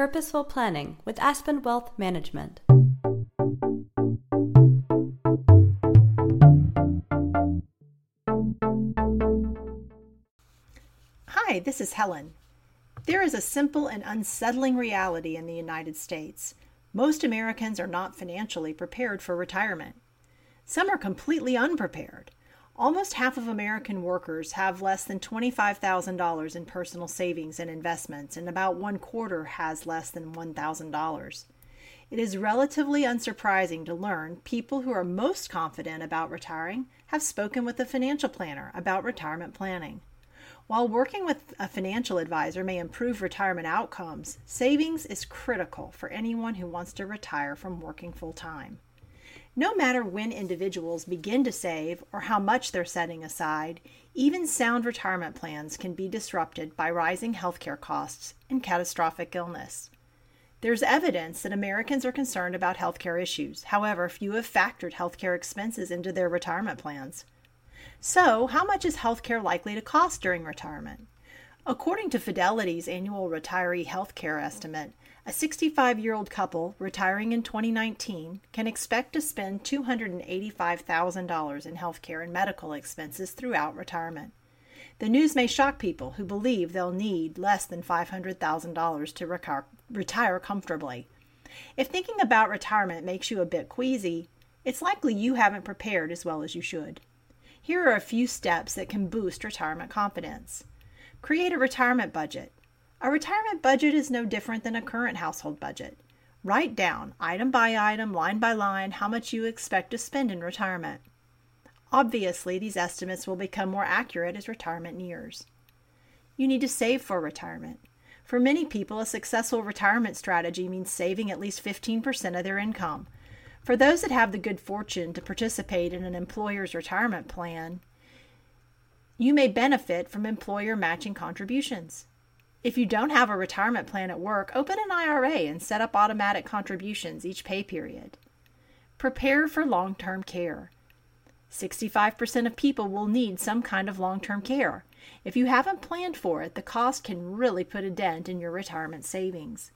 purposeful planning with Aspen Wealth Management. Hi, this is Helen. There is a simple and unsettling reality in the United States. Most Americans are not financially prepared for retirement. Some are completely unprepared. Almost half of American workers have less than $25,000 in personal savings and investments, and about one quarter has less than $1,000. It is relatively unsurprising to learn people who are most confident about retiring have spoken with a financial planner about retirement planning. While working with a financial advisor may improve retirement outcomes, savings is critical for anyone who wants to retire from working full time. No matter when individuals begin to save or how much they're setting aside, even sound retirement plans can be disrupted by rising healthcare costs and catastrophic illness. There's evidence that Americans are concerned about healthcare issues. However, few have factored healthcare expenses into their retirement plans. So, how much is healthcare likely to cost during retirement? According to Fidelity's annual retiree health care estimate, a 65 year old couple retiring in 2019 can expect to spend $285,000 in health care and medical expenses throughout retirement. The news may shock people who believe they'll need less than $500,000 to recar- retire comfortably. If thinking about retirement makes you a bit queasy, it's likely you haven't prepared as well as you should. Here are a few steps that can boost retirement confidence. Create a retirement budget. A retirement budget is no different than a current household budget. Write down, item by item, line by line, how much you expect to spend in retirement. Obviously, these estimates will become more accurate as retirement nears. You need to save for retirement. For many people, a successful retirement strategy means saving at least 15% of their income. For those that have the good fortune to participate in an employer's retirement plan, you may benefit from employer matching contributions. If you don't have a retirement plan at work, open an IRA and set up automatic contributions each pay period. Prepare for long term care. 65% of people will need some kind of long term care. If you haven't planned for it, the cost can really put a dent in your retirement savings.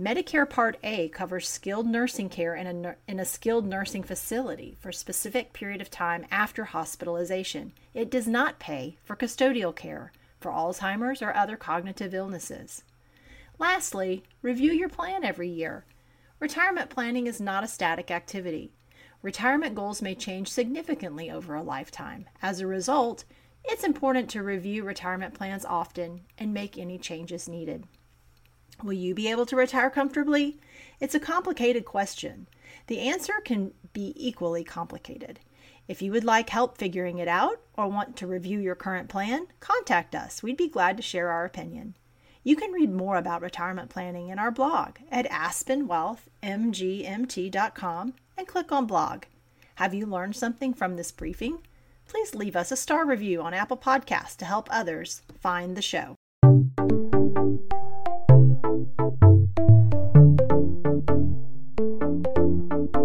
Medicare Part A covers skilled nursing care in a, in a skilled nursing facility for a specific period of time after hospitalization. It does not pay for custodial care for Alzheimer's or other cognitive illnesses. Lastly, review your plan every year. Retirement planning is not a static activity. Retirement goals may change significantly over a lifetime. As a result, it's important to review retirement plans often and make any changes needed. Will you be able to retire comfortably? It's a complicated question. The answer can be equally complicated. If you would like help figuring it out or want to review your current plan, contact us. We'd be glad to share our opinion. You can read more about retirement planning in our blog at aspenwealthmgmt.com and click on blog. Have you learned something from this briefing? Please leave us a star review on Apple Podcasts to help others find the show.